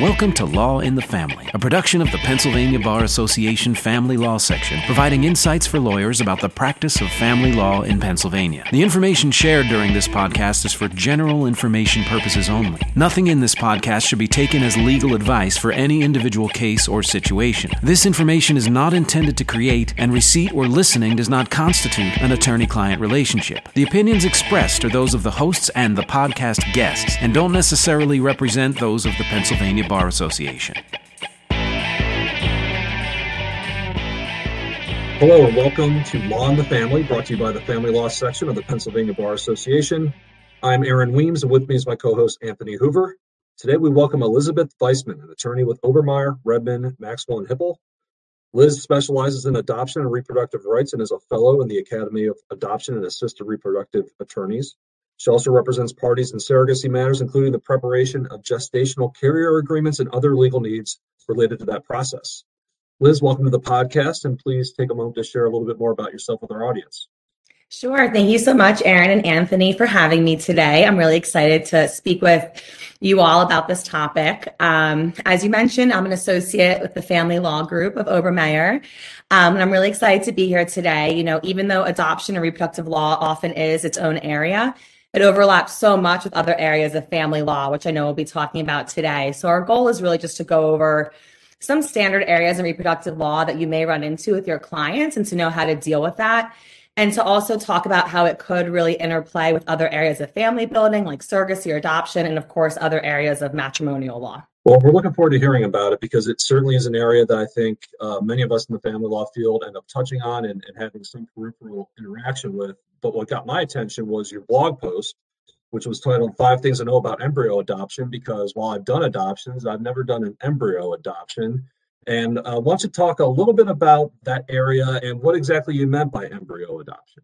Welcome to Law in the Family, a production of the Pennsylvania Bar Association Family Law Section, providing insights for lawyers about the practice of family law in Pennsylvania. The information shared during this podcast is for general information purposes only. Nothing in this podcast should be taken as legal advice for any individual case or situation. This information is not intended to create, and receipt or listening does not constitute an attorney client relationship. The opinions expressed are those of the hosts and the podcast guests, and don't necessarily represent those of the Pennsylvania Bar Association. Hello and welcome to Law and the Family, brought to you by the Family Law section of the Pennsylvania Bar Association. I'm Aaron Weems, and with me is my co-host Anthony Hoover. Today we welcome Elizabeth Weissman, an attorney with Obermayer, Rebmann, Maxwell, and Hippel. Liz specializes in adoption and reproductive rights and is a fellow in the Academy of Adoption and Assisted Reproductive Attorneys. She also represents parties in surrogacy matters, including the preparation of gestational carrier agreements and other legal needs related to that process. Liz, welcome to the podcast, and please take a moment to share a little bit more about yourself with our audience. Sure. Thank you so much, Aaron and Anthony, for having me today. I'm really excited to speak with you all about this topic. Um, as you mentioned, I'm an associate with the Family Law Group of Obermayer. Um, and I'm really excited to be here today. You know, even though adoption and reproductive law often is its own area, it overlaps so much with other areas of family law, which I know we'll be talking about today. So our goal is really just to go over some standard areas in reproductive law that you may run into with your clients and to know how to deal with that and to also talk about how it could really interplay with other areas of family building like surrogacy or adoption and of course other areas of matrimonial law well we're looking forward to hearing about it because it certainly is an area that i think uh, many of us in the family law field end up touching on and, and having some peripheral interaction with but what got my attention was your blog post which was titled Five Things I Know About Embryo Adoption, because while I've done adoptions, I've never done an embryo adoption. And I uh, want to talk a little bit about that area and what exactly you meant by embryo adoption.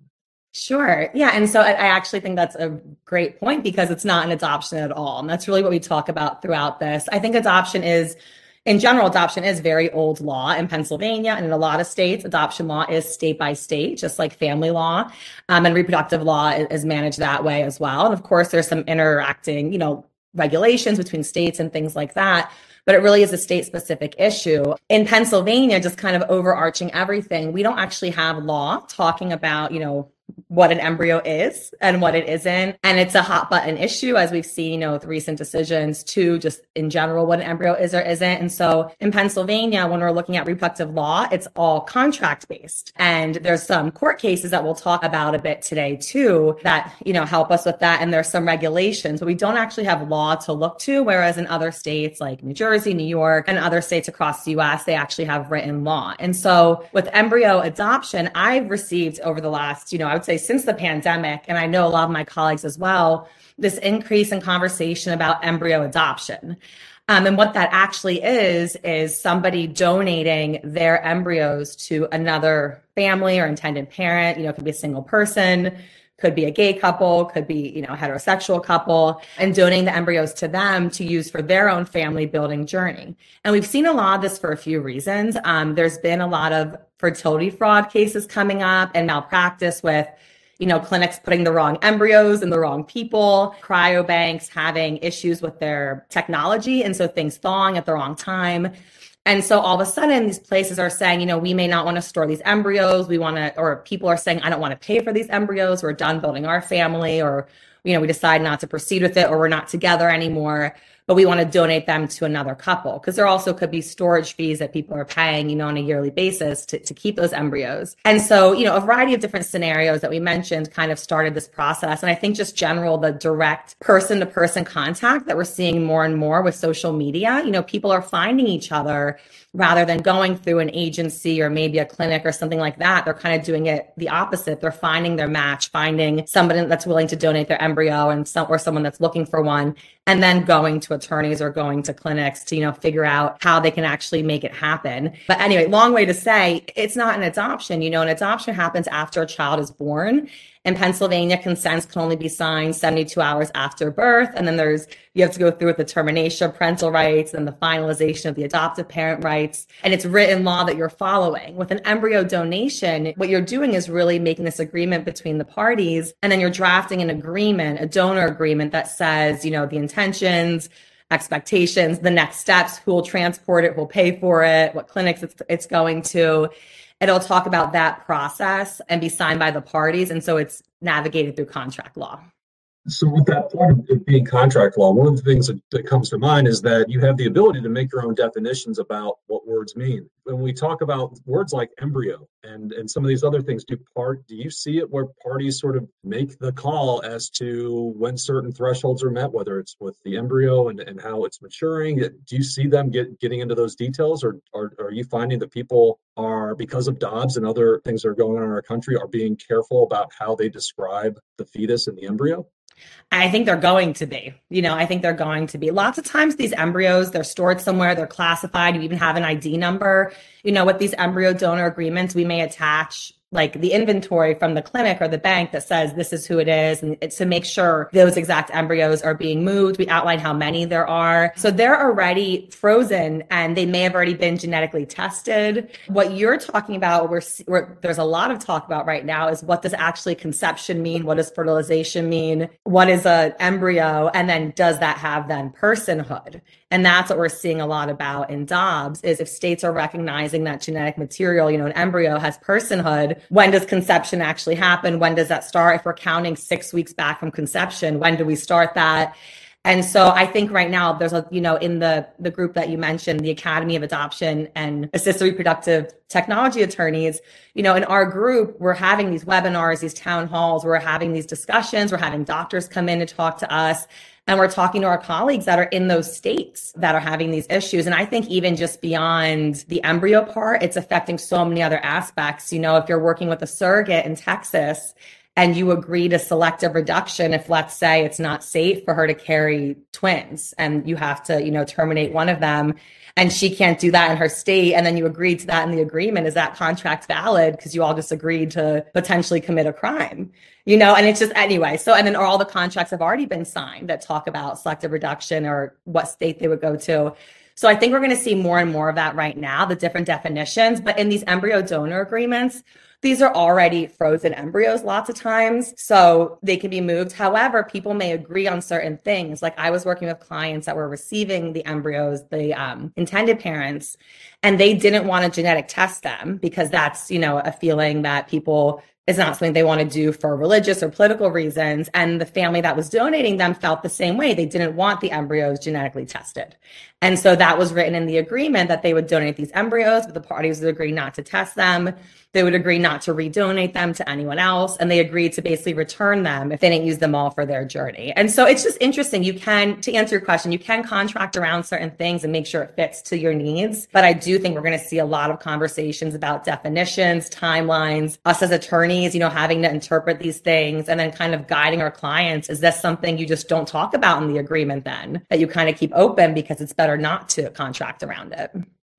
Sure. Yeah. And so I, I actually think that's a great point because it's not an adoption at all. And that's really what we talk about throughout this. I think adoption is in general, adoption is very old law in Pennsylvania and in a lot of states. Adoption law is state by state, just like family law, um, and reproductive law is, is, managed that way as well. And of course, there's some interacting, you know, regulations between states and things like that but it really is a state specific issue. In Pennsylvania, just kind of overarching everything, we don't actually have law talking about, you know, what an embryo is and what it isn't. And it's a hot button issue, as we've seen, you know, with recent decisions to just in general what an embryo is or isn't. And so in Pennsylvania, when we're looking at reproductive law, it's all contract based. And there's some court cases that we'll talk about a bit today too that, you know, help us with that. And there's some regulations, but we don't actually have law to look to. Whereas in other states like New Jersey, New York, and other states across the US, they actually have written law. And so with embryo adoption, I've received over the last, you know, would say since the pandemic, and I know a lot of my colleagues as well, this increase in conversation about embryo adoption. Um, and what that actually is, is somebody donating their embryos to another family or intended parent. You know, it could be a single person, could be a gay couple, could be, you know, a heterosexual couple, and donating the embryos to them to use for their own family building journey. And we've seen a lot of this for a few reasons. Um, there's been a lot of fertility fraud cases coming up and malpractice with you know, clinics putting the wrong embryos in the wrong people, cryobanks having issues with their technology. And so things thawing at the wrong time. And so all of a sudden, these places are saying, you know, we may not want to store these embryos. We want to, or people are saying, I don't want to pay for these embryos. We're done building our family, or, you know, we decide not to proceed with it, or we're not together anymore but we want to donate them to another couple because there also could be storage fees that people are paying, you know, on a yearly basis to, to keep those embryos. And so, you know, a variety of different scenarios that we mentioned kind of started this process. And I think just general, the direct person to person contact that we're seeing more and more with social media, you know, people are finding each other rather than going through an agency or maybe a clinic or something like that. They're kind of doing it the opposite. They're finding their match, finding somebody that's willing to donate their embryo and some, or someone that's looking for one, and then going to attorneys or going to clinics to, you know, figure out how they can actually make it happen. But anyway, long way to say it's not an adoption. You know, an adoption happens after a child is born. In Pennsylvania, consents can only be signed 72 hours after birth. And then there's, you have to go through with the termination of parental rights and the finalization of the adoptive parent rights. And it's written law that you're following. With an embryo donation, what you're doing is really making this agreement between the parties. And then you're drafting an agreement, a donor agreement that says, you know, the intentions, expectations, the next steps, who will transport it, who will pay for it, what clinics it's, it's going to. It'll talk about that process and be signed by the parties. And so it's navigated through contract law. So, with that point of being contract law, one of the things that, that, comes to mind is that you have the ability to make your own definitions about what words mean. When we talk about words like embryo and and some of these other things, do part do you see it where parties sort of make the call as to when certain thresholds are met, whether it's with the embryo and, and how it's maturing? Do you see them get getting into those details, or, or are you finding that people are because of Dobbs and other things that are going on in our country are being careful about how they describe the fetus and the embryo? I think they're going to be. You know, I think they're going to be. Lots of times these embryos, they're stored somewhere, they're classified, you even have an ID number. You know, with these embryo donor agreements, we may attach like the inventory from the clinic or the bank that says this is who it is and it's to make sure those exact embryos are being moved. We outline how many there are. So they're already frozen and they may have already been genetically tested. What you're talking about, where, where there's a lot of talk about right now is what does actually conception mean? What does fertilization mean? What is an embryo? And then does that have then personhood? And that's what we're seeing a lot about in Dobbs is if states are recognizing that genetic material, you know, an embryo has personhood, when does conception actually happen? When does that start? If we're counting six weeks back from conception, when do we start that? And so I think right now there's a, you know, in the the group that you mentioned, the Academy of Adoption and Assisted Reproductive Technology Attorneys, you know, in our group, we're having these webinars, these town halls, we're having these discussions, we're having doctors come in to talk to us. And we're talking to our colleagues that are in those states that are having these issues. And I think even just beyond the embryo part, it's affecting so many other aspects. You know, if you're working with a surrogate in Texas and you agree to selective reduction if let's say it's not safe for her to carry twins and you have to, you know, terminate one of them and she can't do that in her state and then you agreed to that in the agreement is that contract valid because you all just agreed to potentially commit a crime? You know and it's just anyway so and then all the contracts have already been signed that talk about selective reduction or what state they would go to? So i think we're going to see more and more of that right now the different definitions but in these embryo donor agreements these are already frozen embryos lots of times, so they can be moved. However, people may agree on certain things. Like I was working with clients that were receiving the embryos, the um, intended parents, and they didn't want to genetic test them because that's, you know, a feeling that people is not something they want to do for religious or political reasons. And the family that was donating them felt the same way. They didn't want the embryos genetically tested. And so that was written in the agreement that they would donate these embryos, but the parties would agree not to test them. They would agree not to redonate them to anyone else. And they agreed to basically return them if they didn't use them all for their journey. And so it's just interesting. You can, to answer your question, you can contract around certain things and make sure it fits to your needs. But I do think we're going to see a lot of conversations about definitions, timelines, us as attorneys, you know, having to interpret these things and then kind of guiding our clients. Is this something you just don't talk about in the agreement then that you kind of keep open because it's better not to contract around it?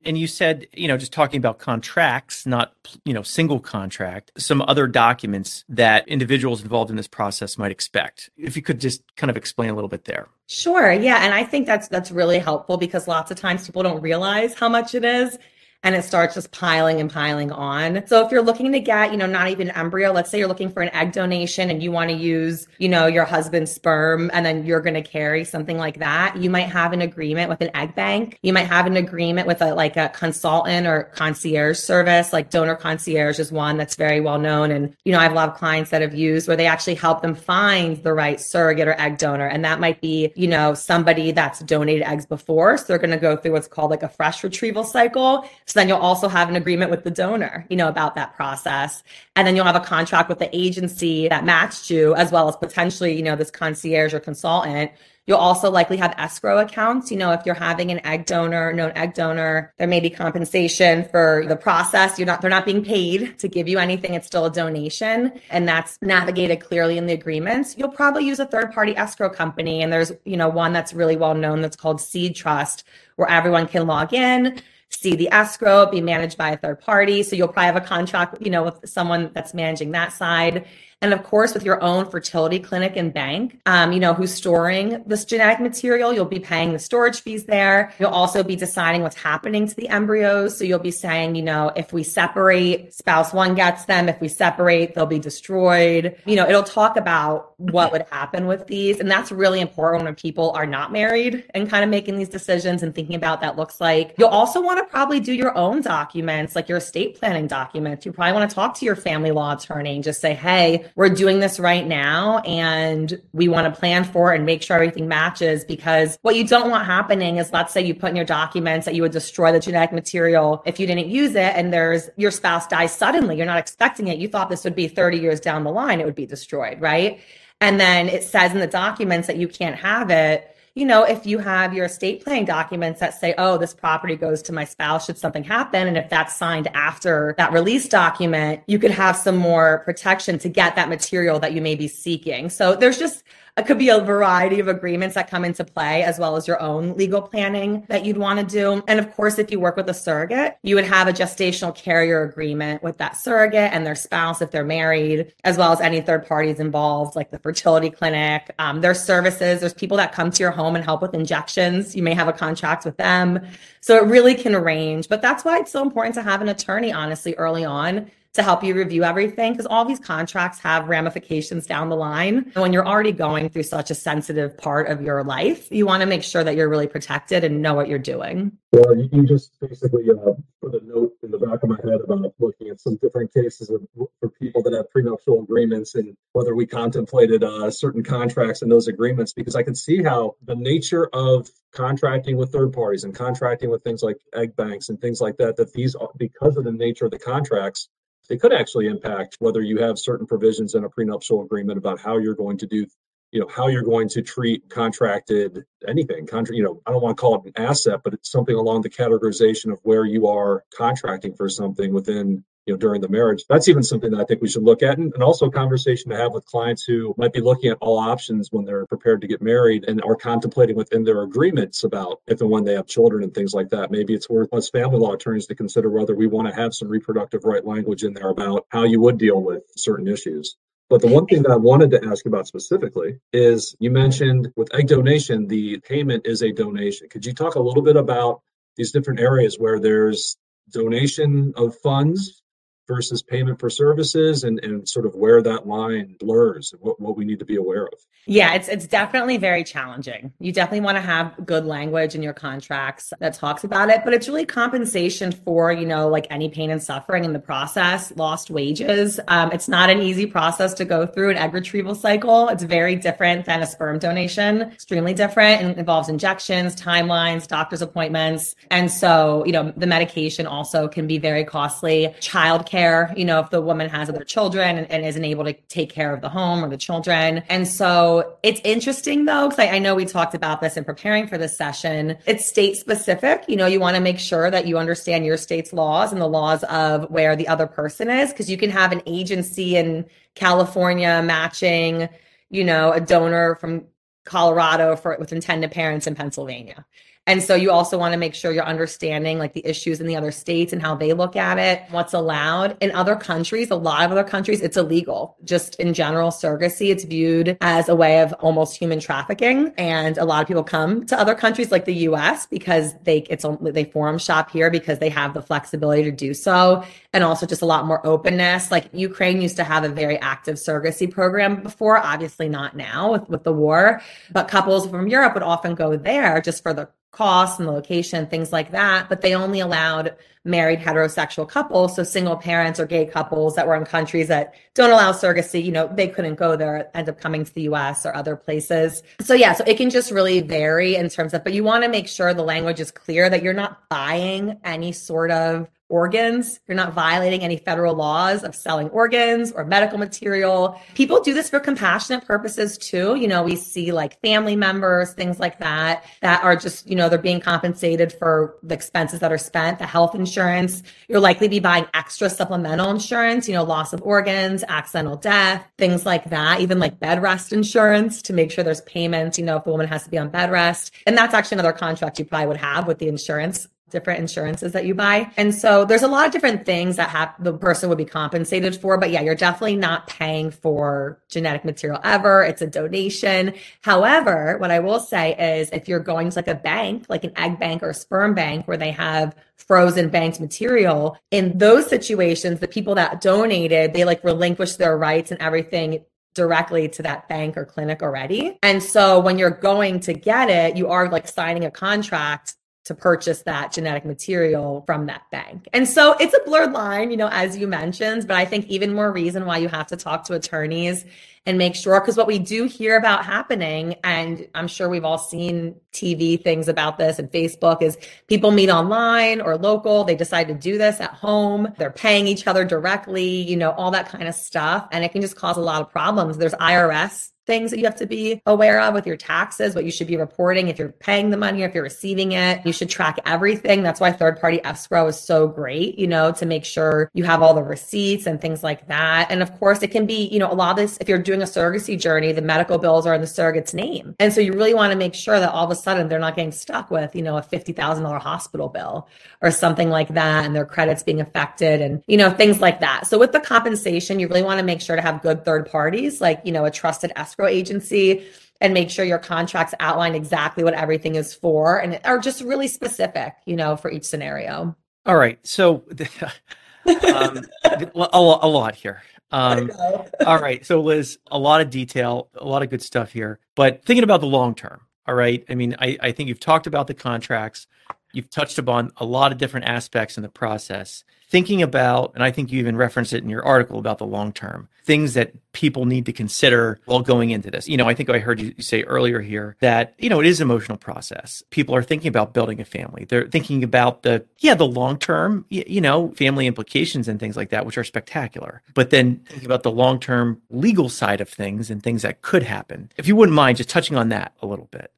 and you said, you know, just talking about contracts, not, you know, single contract, some other documents that individuals involved in this process might expect. If you could just kind of explain a little bit there. Sure. Yeah. And I think that's that's really helpful because lots of times people don't realize how much it is and it starts just piling and piling on. So if you're looking to get, you know, not even embryo, let's say you're looking for an egg donation and you want to use, you know, your husband's sperm and then you're going to carry something like that, you might have an agreement with an egg bank. You might have an agreement with a like a consultant or concierge service, like donor concierge is one that's very well known. And, you know, I have a lot of clients that have used where they actually help them find the right surrogate or egg donor. And that might be, you know, somebody that's donated eggs before. So they're going to go through what's called like a fresh retrieval cycle. So then you'll also have an agreement with the donor, you know, about that process. And then you'll have a contract with the agency that matched you, as well as potentially, you know, this concierge or consultant. You'll also likely have escrow accounts. You know, if you're having an egg donor, known egg donor, there may be compensation for the process. You're not, they're not being paid to give you anything. It's still a donation. And that's navigated clearly in the agreements. You'll probably use a third party escrow company. And there's, you know, one that's really well known that's called Seed Trust, where everyone can log in see the escrow be managed by a third party. So you'll probably have a contract, you know, with someone that's managing that side. And of course, with your own fertility clinic and bank, um, you know, who's storing this genetic material, you'll be paying the storage fees there. You'll also be deciding what's happening to the embryos. So you'll be saying, you know, if we separate, spouse one gets them. If we separate, they'll be destroyed. You know, it'll talk about what would happen with these. And that's really important when people are not married and kind of making these decisions and thinking about that looks like. You'll also want to probably do your own documents, like your estate planning documents. You probably want to talk to your family law attorney and just say, hey, we're doing this right now and we want to plan for and make sure everything matches because what you don't want happening is let's say you put in your documents that you would destroy the genetic material if you didn't use it and there's your spouse dies suddenly you're not expecting it. You thought this would be 30 years down the line it would be destroyed right? And then it says in the documents that you can't have it you know, if you have your estate planning documents that say, oh, this property goes to my spouse should something happen. And if that's signed after that release document, you could have some more protection to get that material that you may be seeking. So there's just it could be a variety of agreements that come into play, as well as your own legal planning that you'd want to do. And of course, if you work with a surrogate, you would have a gestational carrier agreement with that surrogate and their spouse if they're married, as well as any third parties involved, like the fertility clinic. Um, there's services, there's people that come to your home and help with injections. You may have a contract with them. So it really can range, But that's why it's so important to have an attorney, honestly, early on to help you review everything because all these contracts have ramifications down the line. When you're already going through such a sensitive part of your life, you want to make sure that you're really protected and know what you're doing. Well, you just basically uh, put a note in the back of my head about looking at some different cases of, for people that have prenuptial agreements and whether we contemplated uh, certain contracts in those agreements because I can see how the nature of contracting with third parties and contracting with things like egg banks and things like that that these because of the nature of the contracts they could actually impact whether you have certain provisions in a prenuptial agreement about how you're going to do you know how you're going to treat contracted anything contra- you know i don't want to call it an asset but it's something along the categorization of where you are contracting for something within you know during the marriage. That's even something that i think we should look at and, and also a conversation to have with clients who might be looking at all options when they're prepared to get married and are contemplating within their agreements about if and when they have children and things like that. Maybe it's worth us family law attorneys to consider whether we want to have some reproductive right language in there about how you would deal with certain issues. But the one thing that I wanted to ask about specifically is you mentioned with egg donation, the payment is a donation. Could you talk a little bit about these different areas where there's donation of funds versus payment for services and, and sort of where that line blurs and what, what we need to be aware of? Yeah, it's it's definitely very challenging. You definitely want to have good language in your contracts that talks about it, but it's really compensation for, you know, like any pain and suffering in the process, lost wages. Um, it's not an easy process to go through an egg retrieval cycle. It's very different than a sperm donation, extremely different and involves injections, timelines, doctor's appointments. And so, you know, the medication also can be very costly. Childcare care, you know, if the woman has other children and, and isn't able to take care of the home or the children. And so it's interesting though, because I, I know we talked about this in preparing for this session. It's state specific. You know, you want to make sure that you understand your state's laws and the laws of where the other person is, because you can have an agency in California matching, you know, a donor from Colorado for with intended parents in Pennsylvania. And so you also want to make sure you're understanding like the issues in the other states and how they look at it, what's allowed. In other countries, a lot of other countries, it's illegal. Just in general, surrogacy, it's viewed as a way of almost human trafficking. And a lot of people come to other countries like the US because they, it's, they forum shop here because they have the flexibility to do so. And also just a lot more openness. Like Ukraine used to have a very active surrogacy program before, obviously not now with, with the war, but couples from Europe would often go there just for the costs and the location, things like that. But they only allowed married heterosexual couples, so single parents or gay couples that were in countries that don't allow surrogacy, you know, they couldn't go there, end up coming to the US or other places. So yeah, so it can just really vary in terms of, but you want to make sure the language is clear that you're not buying any sort of organs. You're not violating any federal laws of selling organs or medical material. People do this for compassionate purposes too. You know, we see like family members, things like that, that are just, you know, they're being compensated for the expenses that are spent, the health insurance. You're likely to be buying extra supplemental insurance, you know, loss of organs, accidental death, things like that, even like bed rest insurance to make sure there's payments, you know, if the woman has to be on bed rest. And that's actually another contract you probably would have with the insurance different insurances that you buy. And so there's a lot of different things that have the person would be compensated for. But yeah, you're definitely not paying for genetic material ever. It's a donation. However, what I will say is if you're going to like a bank, like an egg bank or sperm bank where they have frozen banked material, in those situations, the people that donated, they like relinquish their rights and everything directly to that bank or clinic already. And so when you're going to get it, you are like signing a contract to purchase that genetic material from that bank. And so it's a blurred line, you know, as you mentioned, but I think even more reason why you have to talk to attorneys and make sure because what we do hear about happening and I'm sure we've all seen TV things about this and Facebook is people meet online or local, they decide to do this at home, they're paying each other directly, you know, all that kind of stuff and it can just cause a lot of problems. There's IRS things that you have to be aware of with your taxes, what you should be reporting if you're paying the money or if you're receiving it. You should track everything. That's why third party escrow is so great, you know, to make sure you have all the receipts and things like that. And of course, it can be, you know, a lot of this, if you're doing a surrogacy journey, the medical bills are in the surrogate's name. And so you really want to make sure that all of a sudden they're not getting stuck with, you know, a $50,000 hospital bill or something like that and their credits being affected and, you know, things like that. So with the compensation, you really want to make sure to have good third parties, like, you know, a trusted escrow escrow agency and make sure your contracts outline exactly what everything is for and are just really specific, you know, for each scenario. All right. So um, a, a, lot here. Um, all right. So, Liz, a lot of detail, a lot of good stuff here. But thinking about the long term, all right. I mean, I, I think you've talked about the contracts, you've touched upon a lot of different aspects in the process thinking about, and I think you even referenced it in your article about the long term, things that people need to consider while going into this. You know, I think I heard you say earlier here that, you know, it is an emotional process. People are thinking about building a family. They're thinking about the, yeah, the long term, you know, family implications and things like that, which are spectacular. But then thinking about the long term legal side of things and things that could happen. If you wouldn't mind just touching on that a little bit.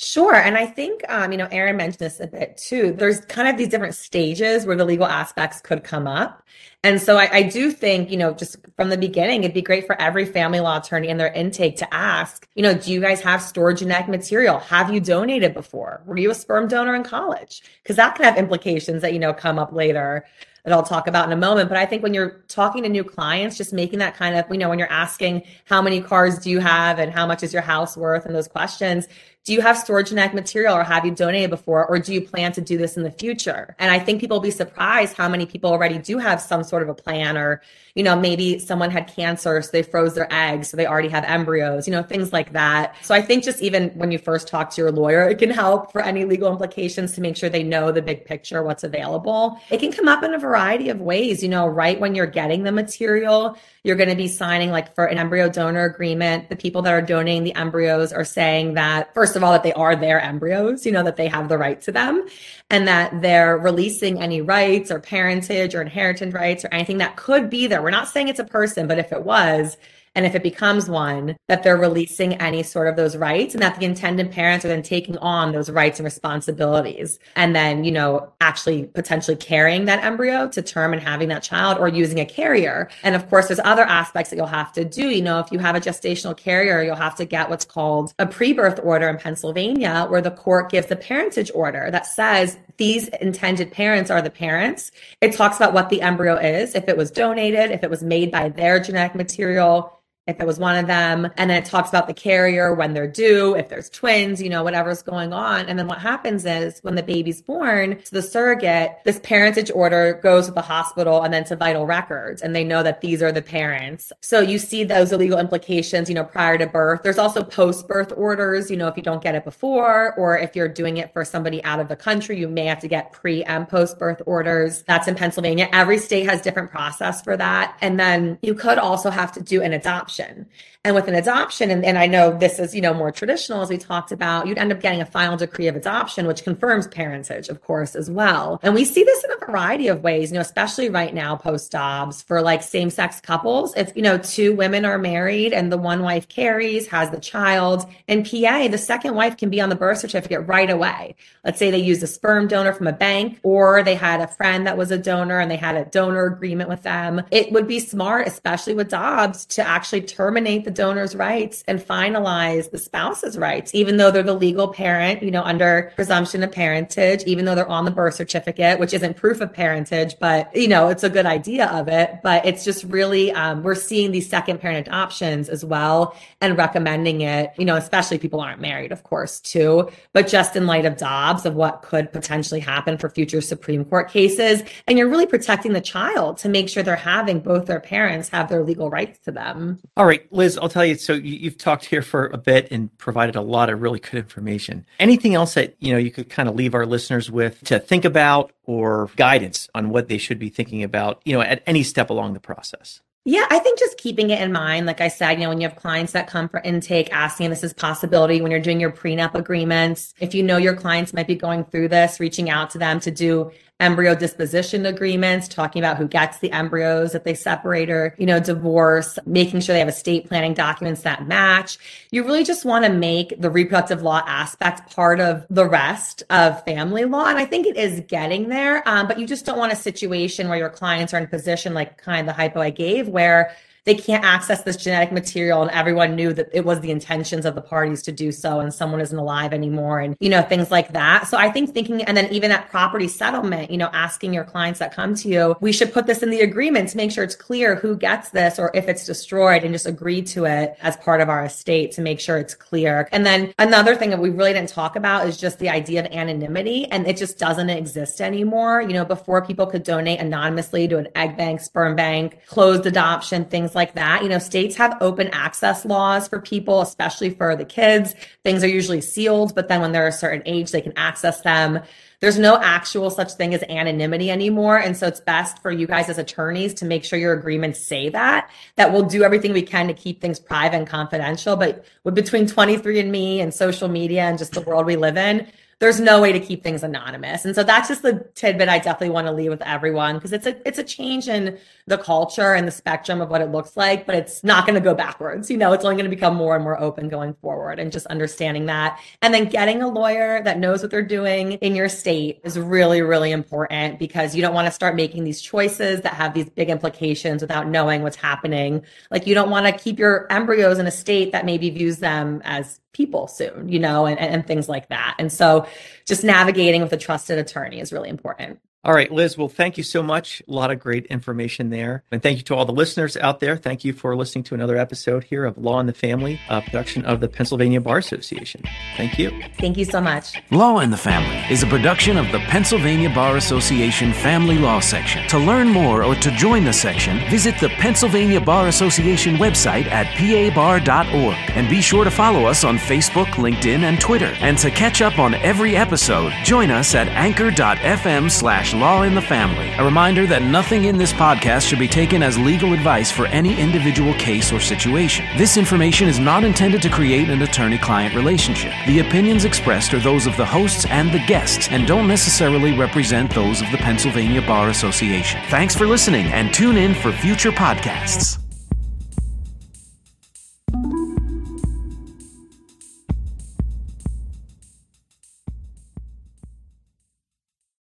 Sure. And I think, um, you know, Aaron mentioned this a bit too. There's kind of these different stages where the legal aspects could come up. And so I, I, do think, you know, just from the beginning, it'd be great for every family law attorney in their intake to ask, you know, do you guys have stored genetic material? Have you donated before? Were you a sperm donor in college? Because that can have implications that, you know, come up later that I'll talk about in a moment. But I think when you're talking to new clients, just making that kind of, you know, when you're asking how many cars do you have and how much is your house worth and those questions, do you have storage genetic material or have you donated before or do you plan to do this in the future? And i think people will be surprised how many people already do have some sort of a plan or you know maybe someone had cancer so they froze their eggs so they already have embryos you know things like that. So i think just even when you first talk to your lawyer it can help for any legal implications to make sure they know the big picture what's available. It can come up in a variety of ways you know right when you're getting the material you're going to be signing like for an embryo donor agreement the people that are donating the embryos are saying that first of all, that they are their embryos, you know, that they have the right to them and that they're releasing any rights or parentage or inheritance rights or anything that could be there. We're not saying it's a person, but if it was, and if it becomes one, that they're releasing any sort of those rights and that the intended parents are then taking on those rights and responsibilities. And then, you know, actually potentially carrying that embryo to term and having that child or using a carrier. And of course, there's other aspects that you'll have to do. You know, if you have a gestational carrier, you'll have to get what's called a pre birth order in Pennsylvania, where the court gives the parentage order that says these intended parents are the parents. It talks about what the embryo is, if it was donated, if it was made by their genetic material, if it was one of them. And then it talks about the carrier when they're due, if there's twins, you know, whatever's going on. And then what happens is when the baby's born to the surrogate, this parentage order goes to the hospital and then to vital records. And they know that these are the parents. So you see those illegal implications, you know, prior to birth. There's also post birth orders, you know, if you don't get it before, or if you're doing it for somebody out of the country, you may have to get pre and post birth orders. That's in Pennsylvania. Every state has different process for that. And then you could also have to do an adoption adoption. And with an adoption, and, and I know this is, you know, more traditional as we talked about, you'd end up getting a final decree of adoption, which confirms parentage, of course, as well. And we see this in a variety of ways, you know, especially right now post Dobbs for like same sex couples. If, you know, two women are married and the one wife carries, has the child, in PA, the second wife can be on the birth certificate right away. Let's say they used a sperm donor from a bank or they had a friend that was a donor and they had a donor agreement with them. It would be smart, especially with Dobbs, to actually terminate the donor's rights and finalize the spouse's rights, even though they're the legal parent, you know, under presumption of parentage, even though they're on the birth certificate, which isn't proof of parentage, but, you know, it's a good idea of it. But it's just really, um, we're seeing these second parent adoptions as well and recommending it, you know, especially people aren't married, of course, too, but just in light of Dobbs of what could potentially happen for future Supreme Court cases. And you're really protecting the child to make sure they're having both their parents have their legal rights to them. All right, Liz, I'll tell you. So you've talked here for a bit and provided a lot of really good information. Anything else that you know you could kind of leave our listeners with to think about or guidance on what they should be thinking about, you know, at any step along the process? Yeah, I think just keeping it in mind, like I said, you know, when you have clients that come for intake, asking this is possibility when you're doing your prenup agreements. If you know your clients might be going through this, reaching out to them to do embryo disposition agreements, talking about who gets the embryos that they separate or, you know, divorce, making sure they have estate planning documents that match. You really just want to make the reproductive law aspect part of the rest of family law. And I think it is getting there. Um, but you just don't want a situation where your clients are in a position like kind of the hypo I gave where they can't access this genetic material and everyone knew that it was the intentions of the parties to do so and someone isn't alive anymore and you know things like that. So i think thinking and then even at property settlement you know asking your clients that come to you we should put this in the agreement to make sure it's clear who gets this or if it's destroyed and just agree to it as part of our estate to make sure it's clear. And then another thing that we really didn't talk about is just the idea of anonymity and it just doesn't exist anymore. You know before people could donate anonymously to an egg bank sperm bank closed adoption things like that. You know, states have open access laws for people, especially for the kids. Things are usually sealed, but then when they're a certain age, they can access them. There's no actual such thing as anonymity anymore. And so it's best for you guys as attorneys to make sure your agreements say that, that we'll do everything we can to keep things private and confidential. But with between 23andMe and social media and just the world we live in, there's no way to keep things anonymous. And so that's just the tidbit I definitely want to leave with everyone because it's a it's a change in the culture and the spectrum of what it looks like, but it's not going to go backwards. You know, it's only going to become more and more open going forward and just understanding that. And then getting a lawyer that knows what they're doing in your state is really, really important because you don't want to start making these choices that have these big implications without knowing what's happening. Like you don't want to keep your embryos in a state that maybe views them as people soon, you know, and, and things like that. And so just navigating with a trusted attorney is really important. All right, Liz. Well, thank you so much. A lot of great information there. And thank you to all the listeners out there. Thank you for listening to another episode here of Law and the Family, a production of the Pennsylvania Bar Association. Thank you. Thank you so much. Law and the Family is a production of the Pennsylvania Bar Association Family Law Section. To learn more or to join the section, visit the Pennsylvania Bar Association website at pabar.org. And be sure to follow us on Facebook, LinkedIn, and Twitter. And to catch up on every episode, join us at anchor.fm slash law in the family. A reminder that nothing in this podcast should be taken as legal advice for any individual case or situation. This information is not intended to create an attorney client relationship. The opinions expressed are those of the hosts and the guests and don't necessarily represent those of the Pennsylvania Bar Association. Thanks for listening and tune in for future podcasts.